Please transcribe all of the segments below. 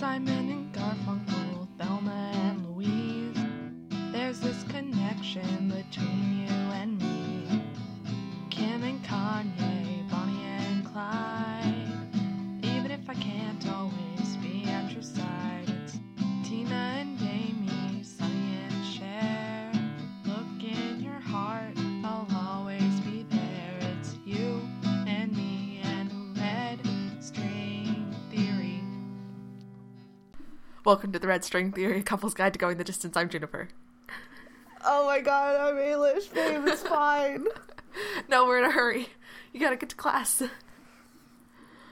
Simon and Garfunkel, Thelma and Louise. There's this connection between you and me. Kim and Kanye, Welcome to the Red String Theory Couple's Guide to Going the Distance. I'm Juniper. Oh my god, I'm Ailís, babe, it's fine. No, we're in a hurry. You gotta get to class.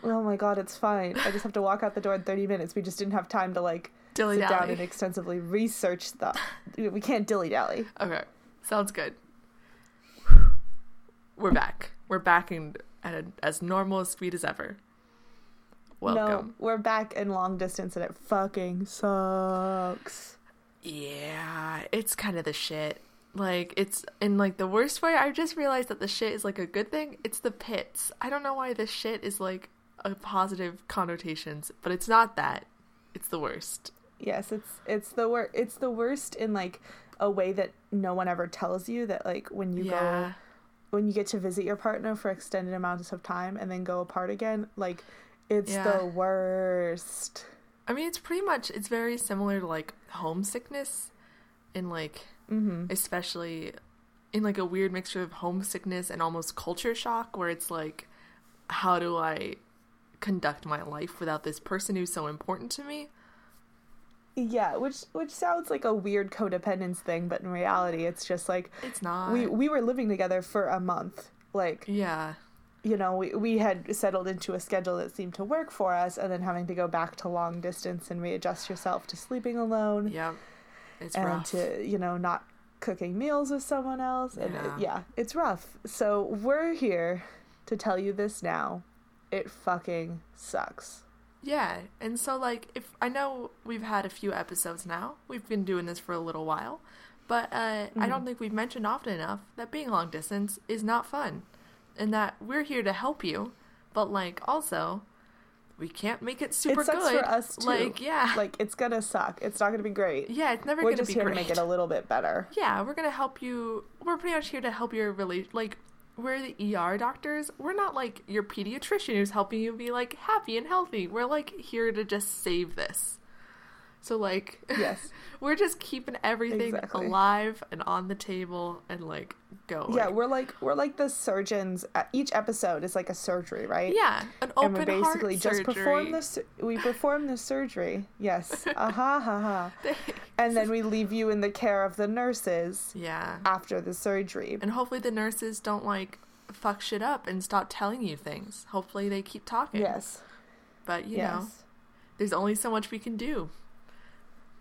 oh my god, it's fine. I just have to walk out the door in 30 minutes. We just didn't have time to like Dilly sit down and extensively research stuff. We can't dilly dally. Okay, sounds good. We're back. We're back and, at as normal a speed as ever. No, we're back in long distance and it fucking sucks. Yeah, it's kind of the shit. Like it's in like the worst way. I just realized that the shit is like a good thing. It's the pits. I don't know why the shit is like a positive connotations, but it's not that. It's the worst. Yes, it's it's the worst. it's the worst in like a way that no one ever tells you that like when you yeah. go when you get to visit your partner for extended amounts of time and then go apart again, like it's Yeah. the worst. I mean, it's pretty much it's very similar to like homesickness, in like Mm-hmm. especially in like a weird mixture of homesickness and almost culture shock, where it's like, how do I conduct my life without this person who's so important to me? Yeah, which which sounds like a weird codependence thing, but in reality, it's just like It's not. we we were living together for a month. Like yeah, you know, we we had settled into a schedule that seemed to work for us, and then having to go back to long distance and readjust yourself to sleeping alone yeah. It's and rough. to you know not cooking meals with someone else, and it, Yeah. yeah, it's rough. So we're here to tell you this now. It fucking sucks. Yeah, and so like if I know we've had a few episodes now, we've been doing this for a little while, but uh, I Mm-hmm. don't think we've mentioned often enough that being long distance is not fun, and that we're here to help you, but like also we can't make it super it sucks good. for us too. Like yeah, like it's gonna suck. It's not gonna be great. yeah, it's never We're gonna be great. We're just here to make it a little bit better. yeah, we're gonna help you. We're pretty much here to help your relate. Like we're the ER doctors. We're not like your pediatrician who's helping you be like happy and healthy. We're like here to just save this. So like Yes. we're just keeping everything Exactly. alive and on the table and like going. Yeah, we're like we're like the surgeons. Each episode is like a surgery, right? yeah, an open and we basically heart just surgery. perform the su- we perform the surgery. Yes, aha ha ha, and then we leave you in the care of the nurses yeah, after the surgery. and hopefully the nurses don't like fuck shit up and stop telling you things. Hopefully they keep talking. Yes, but you know, there's only so much we can do.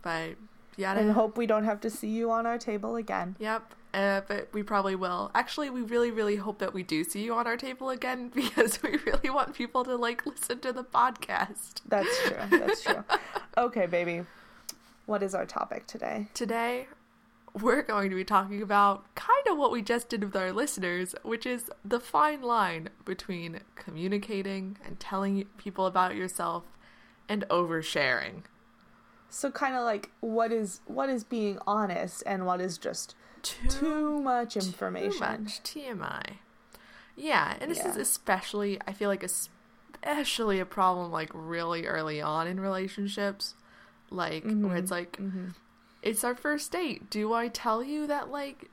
But yada. and hope we don't have to see you on our table again. Yep, uh, but we probably will. Actually, we really, really hope that we do see you on our table again because we really want people to like listen to the podcast. That's true. That's true. okay, baby, what is our topic today? Today, we're going to be talking about kind of what we just did with our listeners, which is the fine line between communicating and telling people about yourself and oversharing. So, kind of like what is what is being honest and what is just too much information. Too much TMI. Yeah, and this is especially I feel like especially a problem like really early on in relationships. Like where it's like Mhm. it's our first date. Do I tell you that like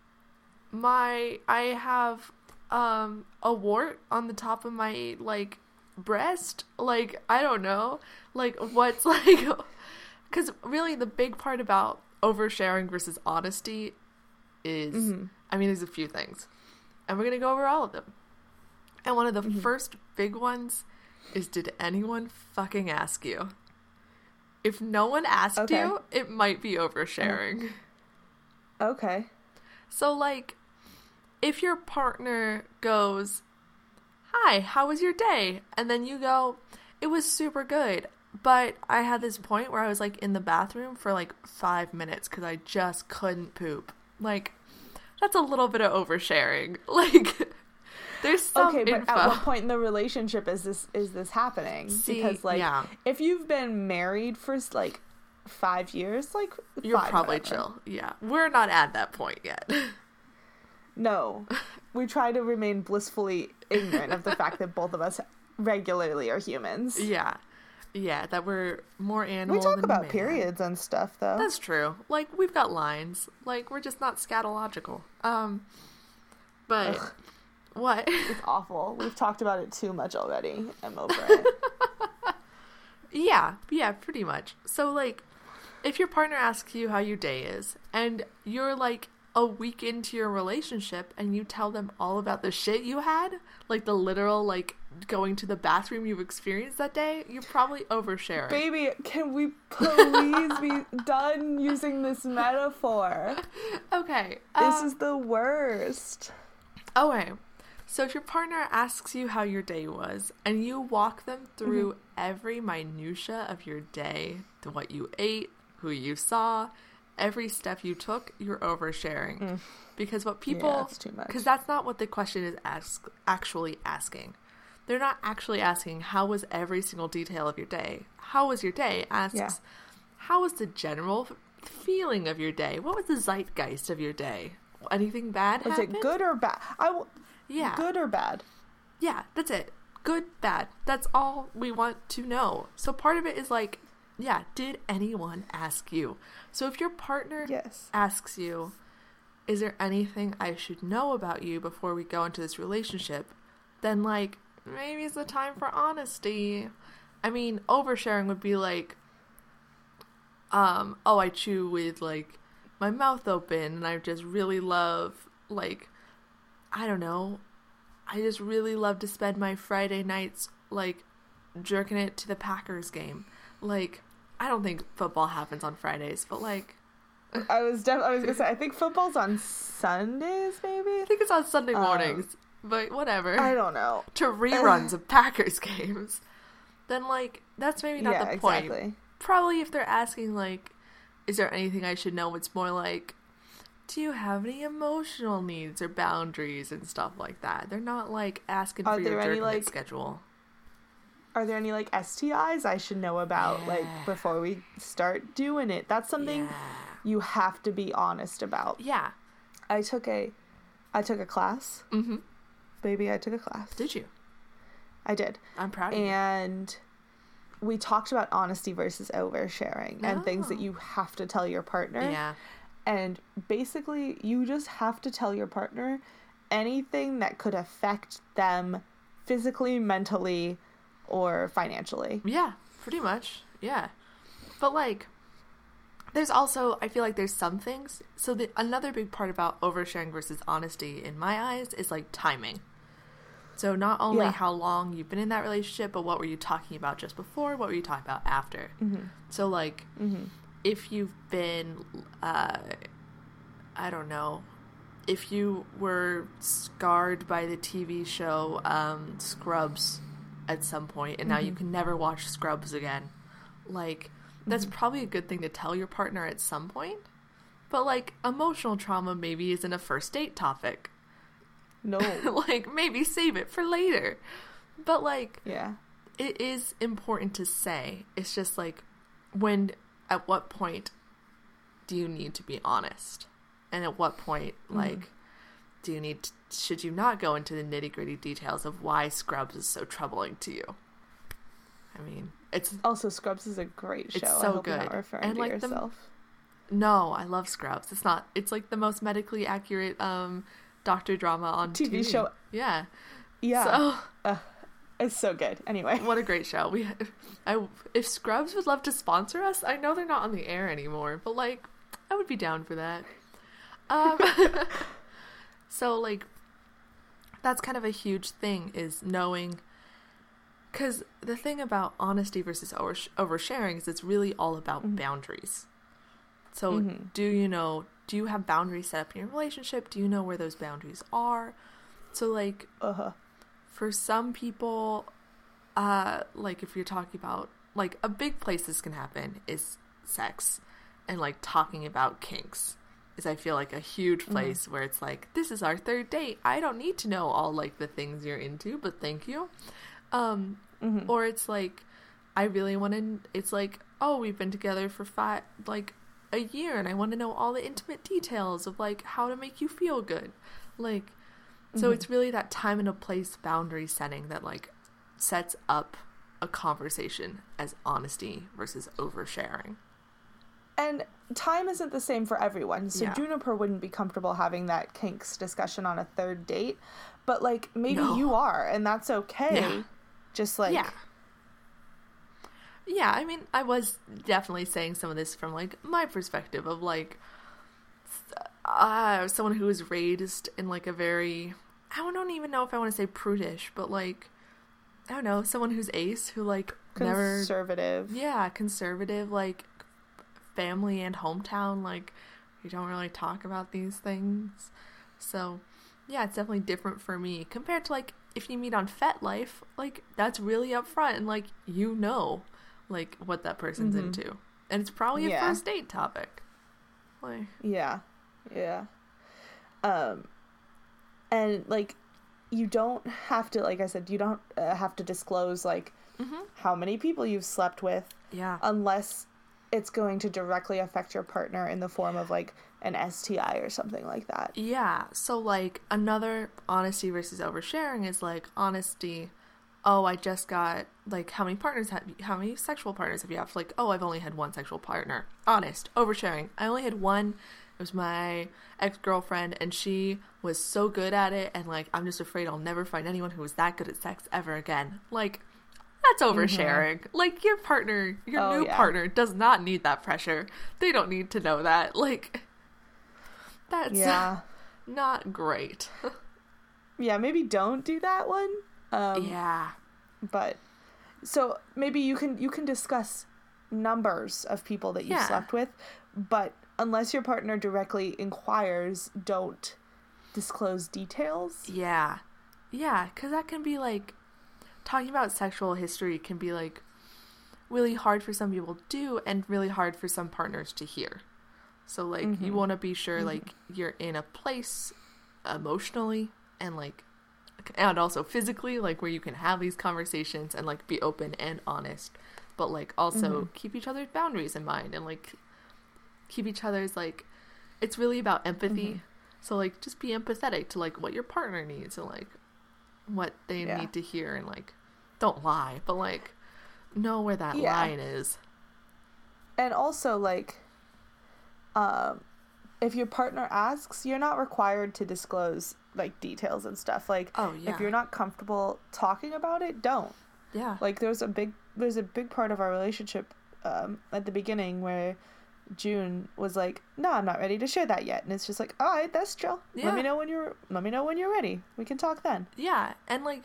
my I have um a wart on the top of my like breast? Like I don't know. Like what's like cuz really the big part about oversharing versus honesty is Mhm. I mean there's a few things. And we're going to go over all of them. And one of the Mm-hmm. first big ones is did anyone fucking ask you? If no one asked Okay. you, it might be oversharing. Okay. So, like, if your partner goes, Hi, how was your day? And then you go, It was super good. But I had this point where I was like in the bathroom for like five minutes because I just couldn't poop. Like, that's a little bit of oversharing. Like, there's some okay, but info. at what point in the relationship is this is this happening? See, because like yeah. if you've been married for like five years, like You're fine, probably whatever. chill. Yeah, we're not at that point yet. No, we try to remain blissfully ignorant of the fact that both of us regularly are humans. yeah, yeah, that we're more animal. we talk about man. periods and stuff, though. That's true. Like we've got lines. Like we're just not scatological. Um, but Ugh. what? It's awful. We've talked about it too much already. I'm over it. Yeah, yeah, pretty much. So like if your partner asks you how your day is and you're like a week into your relationship and you tell them all about the shit you had, like the literal like going to the bathroom you've experienced that day, you're probably oversharing. Baby, can we please be done using this metaphor? okay. This um, is the worst. Okay. So if your partner asks you how your day was and you walk them through every minutia of your day, what you ate, who you saw, every step you took, you're oversharing. Because what people Yeah, it's too much. cuz that's not what the question is ask, actually asking. They're not actually asking how was every single detail of your day. How was your day? Asks Yeah. how was the general feeling of your day? What was the zeitgeist of your day? Anything bad Was happened? it good or bad? I w- Yeah. good or bad? Yeah, that's it. Good, bad. That's all we want to know. So part of it is like, yeah, did anyone ask you? So if your partner Yes. asks you, is there anything I should know about you before we go into this relationship? Then like, maybe it's the time for honesty. I mean, oversharing would be like, um, oh, I chew with like my mouth open and I just really love like I don't know. I just really love to spend my Friday nights like jerking it to the Packers game. Like I don't think football happens on Fridays, but like I was def- I was gonna say I think football's on Sundays, maybe. I think it's on Sunday Um, mornings. But whatever. I don't know. to reruns of Packers games. Then like that's maybe not yeah, the point. exactly. Probably if they're asking like is there anything I should know? It's more like do you have any emotional needs or boundaries and stuff like that? They're not like asking Are for your there any, like- schedule. Are there any like STIs I should know about like before we start doing it? That's something Yeah. you have to be honest about. Yeah. I took a I took a class. Mm-hmm. Baby, I took a class. Did you? I did. I'm proud of you. And we talked about honesty versus oversharing and things that Oh. you have to tell your partner. Yeah. And basically, you just have to tell your partner anything that could affect them physically, mentally, or financially. Yeah, pretty much. Yeah. But like there's also I feel like there's some things. So the another big part about oversharing versus honesty in my eyes is like timing. So not only Yeah. how long you've been in that relationship, but what were you talking about just before? What were you talking about after? Mm-hmm. So like Mm-hmm. if you've been uh I don't know if you were scarred by the TV show um Scrubs at some point and now you can never watch Scrubs again like that's probably a good thing to tell your partner at some point but like emotional trauma maybe isn't a first date topic No. like maybe save it for later but like yeah. it is important to say. It's just like when at what point do you need to be honest? And at what point like do you need to, should you not go into the nitty-gritty details of why Scrubs is so troubling to you? I mean, it's Also, Scrubs is a great show. It's so hope you're not good. referring And, to like, the- no, I love Scrubs. It's not it's like the most medically accurate um doctor drama on TV TV, show. Yeah. Yeah. So It's so good. Anyway. What a great show. We, I, if Scrubs would love to sponsor us, I know they're not on the air anymore, but like, I would be down for that. Um, so like, that's kind of a huge thing is knowing, because the thing about honesty versus over oversharing is it's really all about boundaries. So Mhm. do you know? Do you have boundaries set up in your relationship? Do you know where those boundaries are? So like, Uh-huh. for some people uh like if you're talking about like a big place this can happen is sex and like talking about kinks is I feel like a huge Mm-hmm. place where it's like this is our third date. I don't need to know all like the things you're into, but thank you. Um Mhm. or it's like I really want to it's like oh, we've been together for five like a year and I want to know all the intimate details of like how to make you feel good. Like so Mhm. it's really that time and a place boundary setting that like sets up a conversation as honesty versus oversharing. And time isn't the same for everyone. So Yeah. Juniper wouldn't be comfortable having that kinks discussion on a third date. But like maybe No. you are, and that's okay. Yeah. Just like yeah. Yeah, I mean, I was definitely saying some of this from like my perspective of like uh, someone who was raised in like a very I don't even know if I want to say prudish, but like I don't know, someone who's ace who like never conservative. yeah, conservative like family and hometown like you don't really talk about these things. So, yeah, it's definitely different for me compared to like if you meet on FetLife, like that's really upfront and like you know like what that person's Mhm. into. And it's probably a first date topic. Like Yeah. Yeah. Um and like you don't have to like I said you don't uh, have to disclose like mhm. how many people you've slept with Yeah. unless it's going to directly affect your partner in the form of like an STI or something like that. Yeah. So like another honesty versus oversharing is like honesty. Oh, I just got like how many partners have you, how many sexual partners have you have? Like, oh, I've only had one sexual partner. Honest, oversharing. I only had one. It was my ex girlfriend, and she was so good at it. And like, I'm just afraid I'll never find anyone who was that good at sex ever again. Like, that's oversharing. Like your partner, your Oh, new yeah. partner does not need that pressure. They don't need to know that. Like, that's Yeah. not great. Yeah, maybe don't do that one. Um yeah. but so maybe you can you can discuss numbers of people that you Yeah. slept with, but unless your partner directly inquires, don't disclose details. Yeah. Yeah, cuz that can be like talking about sexual history can be like really hard for some people to do and really hard for some partners to hear. So like you Mhm. want to be sure like you're in a place emotionally and like and also physically like where you can have these conversations and like be open and honest but like also Mhm. keep each other's boundaries in mind and like keep each other's like it's really about empathy Mhm. so like just be empathetic to like what your partner needs and like what they Yeah. need to hear and like don't lie but like know where that Yeah. line is And also like um if your partner asks, you're not required to disclose like details and stuff. Like oh yeah if you're not comfortable talking about it, don't. yeah like there's a big there's a big part of our relationship um, at the beginning where June was like, "No, I'm not ready to share that yet," and it's just like, "All right, that's chill. Yeah. Let me know when you're let me know when you're ready. We can talk then." Yeah, and like,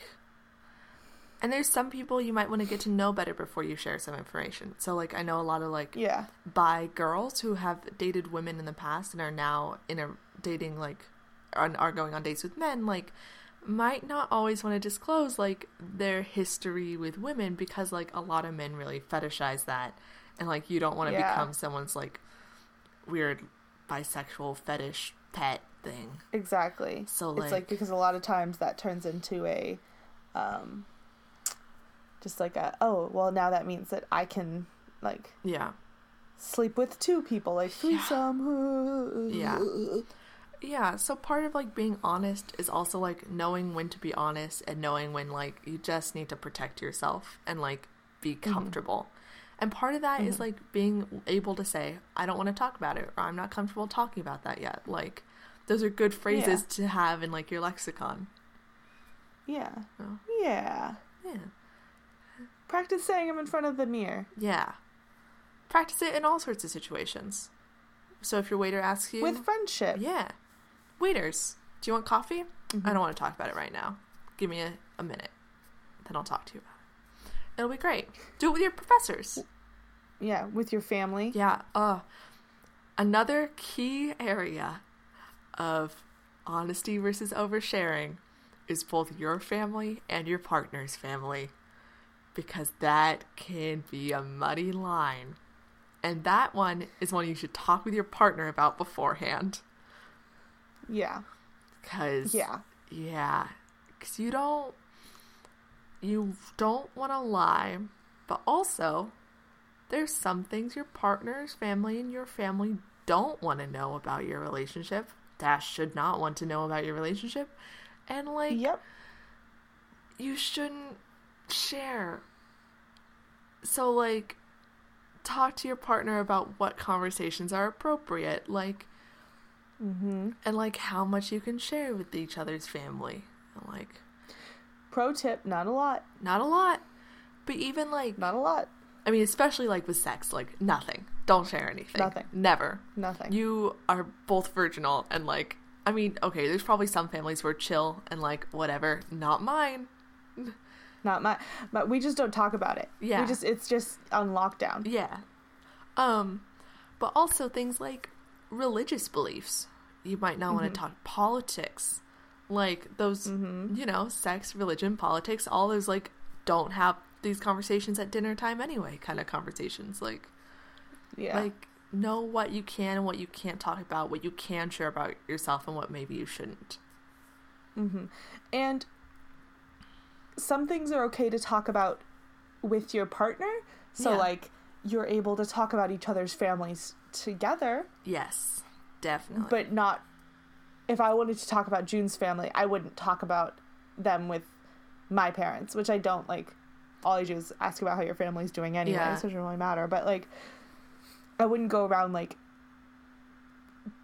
and there's some people you might want to get to know better before you share some information. So like, I know a lot of like Yeah, bi girls who have dated women in the past and are now in a dating like, are, are going on dates with men. Like, might not always want to disclose like their history with women because like a lot of men really fetishize that, and like you don't want to Yeah. become someone's like weird bisexual fetish pet thing. exactly. So it's like like, because a lot of times that turns into a, um, just like a oh well now that means that I can like yeah. sleep with two people like Yeah. threesome. Yeah. Yeah, so part of like being honest is also like knowing when to be honest and knowing when like you just need to protect yourself and like be comfortable. And part of that is Mhm. like being able to say, I don't want to talk about it or I'm not comfortable talking about that yet. Like those are good phrases to have in like your lexicon. Yeah. Yeah. Yeah. Practice saying them in front of the mirror. Yeah. Practice it in all sorts of situations. So if your waiter asks you with friendship. Yeah. Waiters, do you want coffee? Mhm. I don't want to talk about it right now. Give me a, a minute. Then I'll talk to you about it. It'll be great. Do it with your professors. Yeah, with your family. Yeah. Uh, another key area of honesty versus oversharing is both your family and your partner's family. Because that can be a muddy line. And that one is one you should talk with your partner about beforehand. Yeah. Cause Yeah. yeah, cause you don't you don't want to lie, but also there's some things your partner's family and your family don't want to know about your relationship. Dash should not want to know about your relationship, and like Yep. you shouldn't share. So like talk to your partner about what conversations are appropriate, like Mm-hmm. and like how much you can share with each other's family. And, like Pro tip: not a lot. not a lot, but even like Not a lot. I mean, especially like with sex, like nothing. Don't share anything. Nothing. Never. Nothing. You are both virginal and like I mean, okay, there's probably some families where chill and like whatever. Not mine. Not my. But we just don't talk about it. Yeah. We just. It's just on lockdown. Yeah. Um, but also things like religious beliefs. You might not want to talk politics. Like those, you know, sex, religion, politics, all those like don't have these conversations at dinner time anyway kind of conversations. Like Yeah. like know what you can and what you can't talk about, what you can share about yourself and what maybe you shouldn't. Mm-hmm. And some things are okay to talk about with your partner. So, Yeah. like, you're able to talk about each other's families together, Yes. Definitely. but not. If I wanted to talk about June's family, I wouldn't talk about them with my parents, which I don't like. All I do is ask about how your family's doing anyway, Yeah. so it doesn't really matter. But, like, I wouldn't go around, like,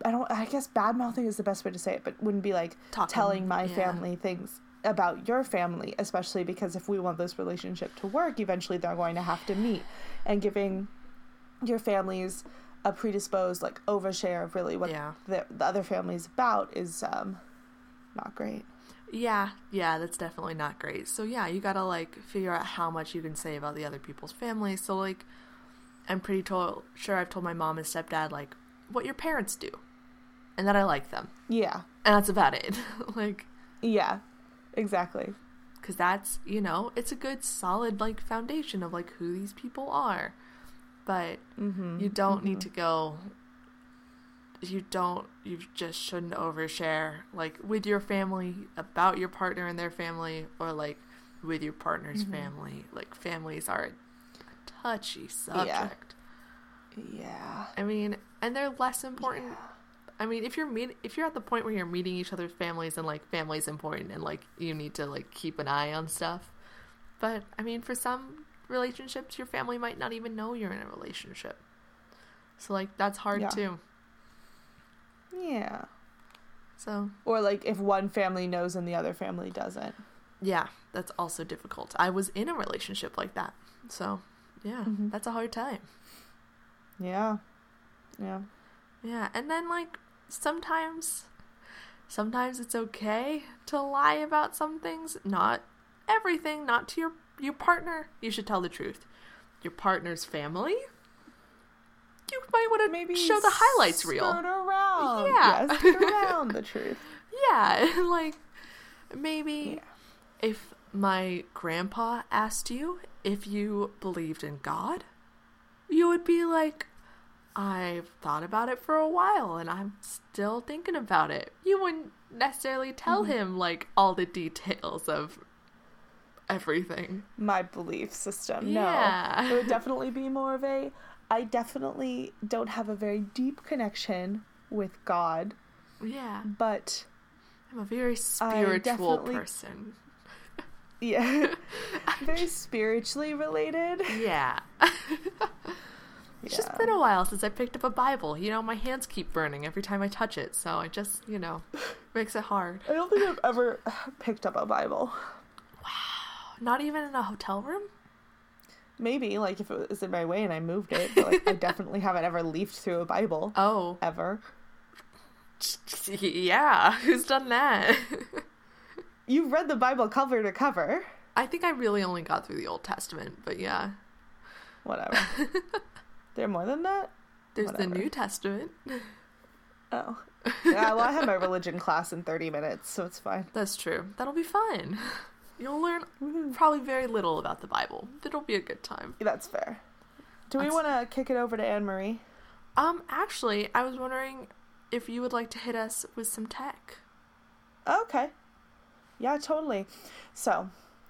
I don't, I guess bad mouthing is the best way to say it, but wouldn't be like Talking, telling my yeah. family things about your family, especially because if we want this relationship to work, eventually they're going to have to meet. And giving your families a predisposed, like, overshare of really what Yeah. the, the other family's about is um, not great. Yeah, yeah, that's definitely not great. So yeah, you gotta like figure out how much you can say about the other people's families. So like, I'm pretty to- sure I've told my mom and stepdad like what your parents do, and that I like them, Yeah. and that's about it. like, Yeah. Exactly. because that's you know it's a good solid like foundation of like who these people are, but Mm-hmm. you don't need to go. You don't. You just shouldn't overshare like with your family about your partner and their family, or like with your partner's Mm-hmm. family. Like families are a touchy subject. Yeah. I mean, and they're less important. I mean, if you're meet, if you're at the point where you're meeting each other's families and like family's important and like you need to like keep an eye on stuff. But I mean, for some relationships, your family might not even know you're in a relationship. So like that's hard Yeah. too. Yeah. So Or like if one family knows and the other family doesn't. yeah, that's also difficult. I was in a relationship like that. So yeah, Mhm. that's a hard time. Yeah. Yeah. Yeah, and then like sometimes sometimes it's okay to lie about some things, not everything, not to your your partner. You should tell the truth. Your partner's family? You might want to Maybe show the highlights reel. around. Yeah. Yeah. skirt around the truth. Yeah, like maybe Yeah. if my grandpa asked you if you believed in God, you would be like, I've thought about it for a while and I'm still thinking about it. You wouldn't necessarily tell Mm-hmm. him like all the details of everything. My belief system. Yeah. No. It would definitely be more of a I definitely don't have a very deep connection with God, Yeah. but I'm a very spiritual person. yeah. very spiritually related. Yeah. It's just been a while since I picked up a Bible. You know, my hands keep burning every time I touch it, so I just, you know, makes it hard. I don't think I've ever picked up a Bible. Wow. Not even in a hotel room? Maybe like if it was in my way and I moved it, but like I definitely haven't ever leafed through a Bible Oh, ever. yeah. Who's done that? You've read the Bible cover to cover. I think I really only got through the Old Testament, but yeah. Whatever. There are more than that? There's Whatever. the New Testament. Oh. Yeah, well, I had my religion class in 30 minutes, so it's fine. That's true. That'll be fine. You'll learn Woohoo. probably very little about the Bible. It'll be a good time. That's fair. Do we want to kick it over to Anne Marie? Um, actually, I was wondering if you would like to hit us with some tech. Okay. Yeah, totally. So,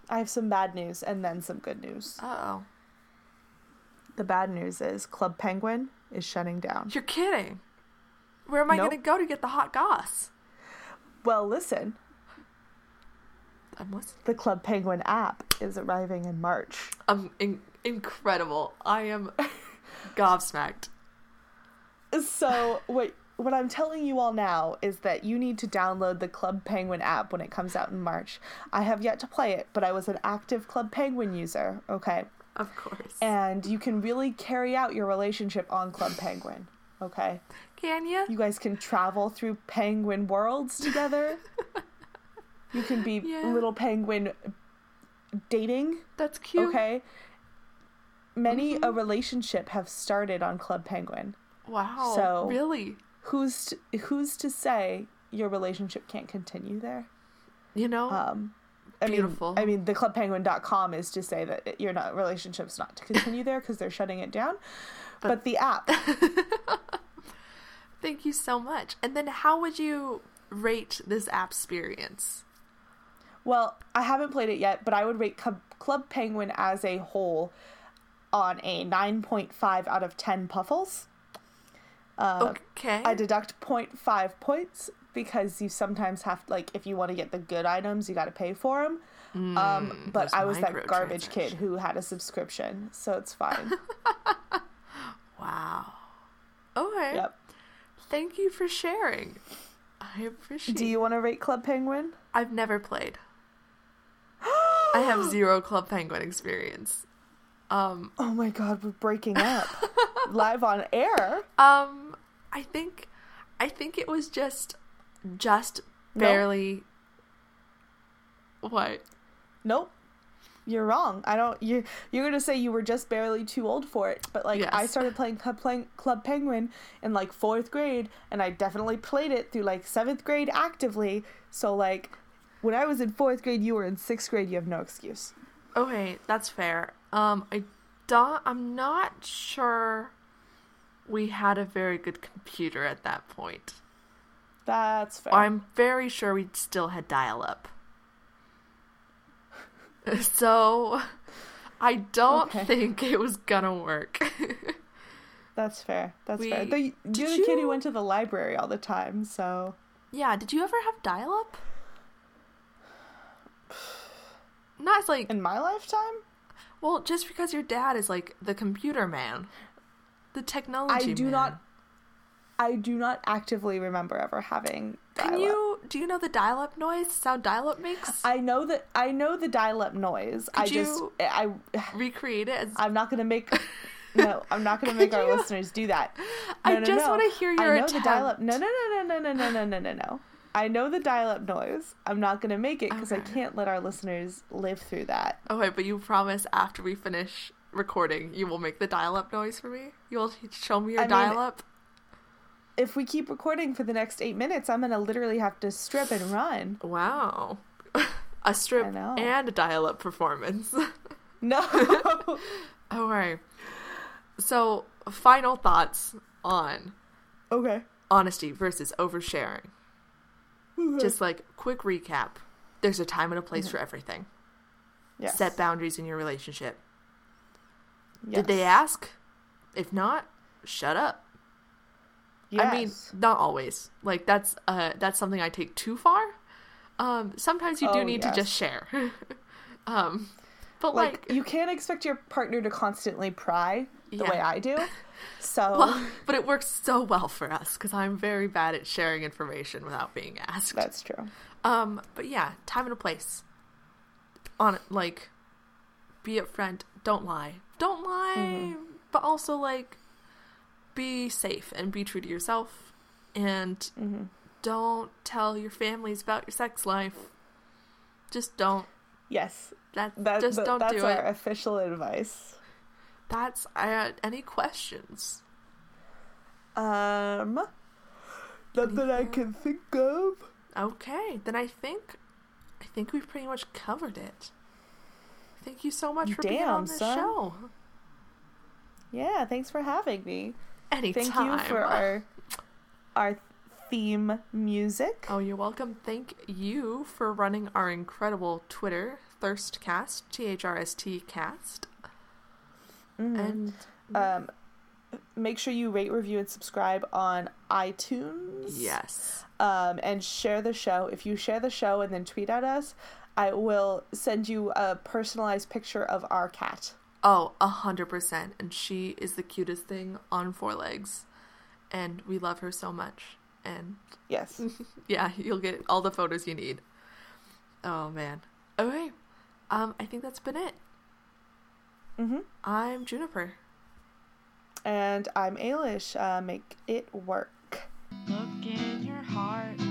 I have some bad news and then some good news. Uh oh. The bad news is Club Penguin is shutting down. You're kidding. Where am I Nope. gonna go to get the hot goss? Well, listen, I'm listening. the Club Penguin app is arriving in March. Um, in- incredible. I am gobsmacked. So, what what I'm telling you all now is that you need to download the Club Penguin app when it comes out in March. I have yet to play it, but I was an active Club Penguin user, okay? Of course. And you can really carry out your relationship on Club Penguin, okay? Can you? You guys can travel through penguin worlds together. you can be Yeah. little penguin dating, That's cute. okay? Many a relationship have started on Club Penguin. Wow. So- really, Who's to, who's to say your relationship can't continue there? you know, Um I Beautiful. mean, I mean, the clubpenguin.com is to say that your not relationship's not to continue there because they're shutting it down. But the app, thank you so much. And then, how would you rate this app experience? Well, I haven't played it yet, but I would rate Club, Club Penguin as a whole on a 9.5 out of 10 puffles. Uh, okay. I deduct 0.5 points because you sometimes have, like, if you want to get the good items, you got to pay for them. um, but I was that garbage kid who had a subscription, so it's fine. wow. Okay. yep. Thank you for sharing. I appreciate. It. Do you want to rate Club Penguin? I've never played. I have zero Club Penguin experience. Um, Oh my god, we're breaking up. Live on air? um, I think, I think it was just, just barely. What? Nope. You're wrong. I don't. You you're gonna say you were just barely too old for it, but like I started playing Club, playing Club Penguin in like fourth grade, and I definitely played it through like seventh grade actively. So like, when I was in fourth grade, you were in sixth grade. You have no excuse. Okay, that's fair. Um, I don't. I'm not sure. We had a very good computer at that point. That's fair. I'm very sure we still had dial up. So I don't Okay. think it was gonna work. That's fair. That's We- fair. Though you- the kid who went to the library all the time, so yeah, did you ever have dial up? Not as like in my lifetime, well, just because your dad is like the computer man. The technology I do man. not. I do not actively remember ever having. Can dial-up. you do you know the dial up noise? Sound dial up makes? I know that I know the dial-up noise. I Could just eh, I Recreate it as I'm not gonna make no. I'm not gonna make our you- listeners do that. I No, no, just no. wanna hear your I know the dial-up. attempt. No, no, no, no, no, no, no, no, no, no, no. I know the dial-up noise. I'm not gonna make it because I can't let our listeners live through that. Okay, but you promise after we finish recording, you will make the dial-up noise for me. You'll show me your I mean- dial-up. If we keep recording for the next eight minutes, I'm gonna literally have to strip and run. Wow, a strip and a dial-up performance. No. okay, so final thoughts on okay. honesty versus oversharing. Just like quick recap. There's a time and a place for mm-hmm. everything. Yes. Set boundaries in your relationship. Yes. Did they ask? If not, shut up. I mean, not always. Like that's uh that's something I take too far. Um sometimes you do Oh, need to just share. um but like, like, you can't expect your partner to constantly pry the Yeah. way I do. So well, but it works so well for us cuz I'm very bad at sharing information without being asked. that's true. Um but yeah, time and a place. On like be upfront, don't lie. Don't lie, Mm-hmm. but also like be safe and be true to yourself and Mm-hmm. don't tell your families about your sex life. Just don't. Yes. That, That, just th- don't that's do our it. official advice. That's uh, any questions? Um, not that I can think of. Okay, then I think I think we've pretty much covered it. Thank you so much for being on this son. show. Yeah, thanks for having me. Anytime. Thank you for our our theme music. Oh, you're welcome. Thank you for running our incredible Twitter, Thirstcast, T H R S T cast. Mhm. And um, make sure you rate, review, and subscribe on iTunes. yes. Um, and share the show. If you share the show and then tweet at us, I will send you a personalized picture of our cat. Oh, a hundred percent. And she is the cutest thing on four legs, and we love her so much. And yes, yeah, you'll get all the photos you need. Oh man. All right. Um, I think that's been it. Mm-hmm. I'm Juniper. And I'm Ailís. Uh, make it work. Look in your heart.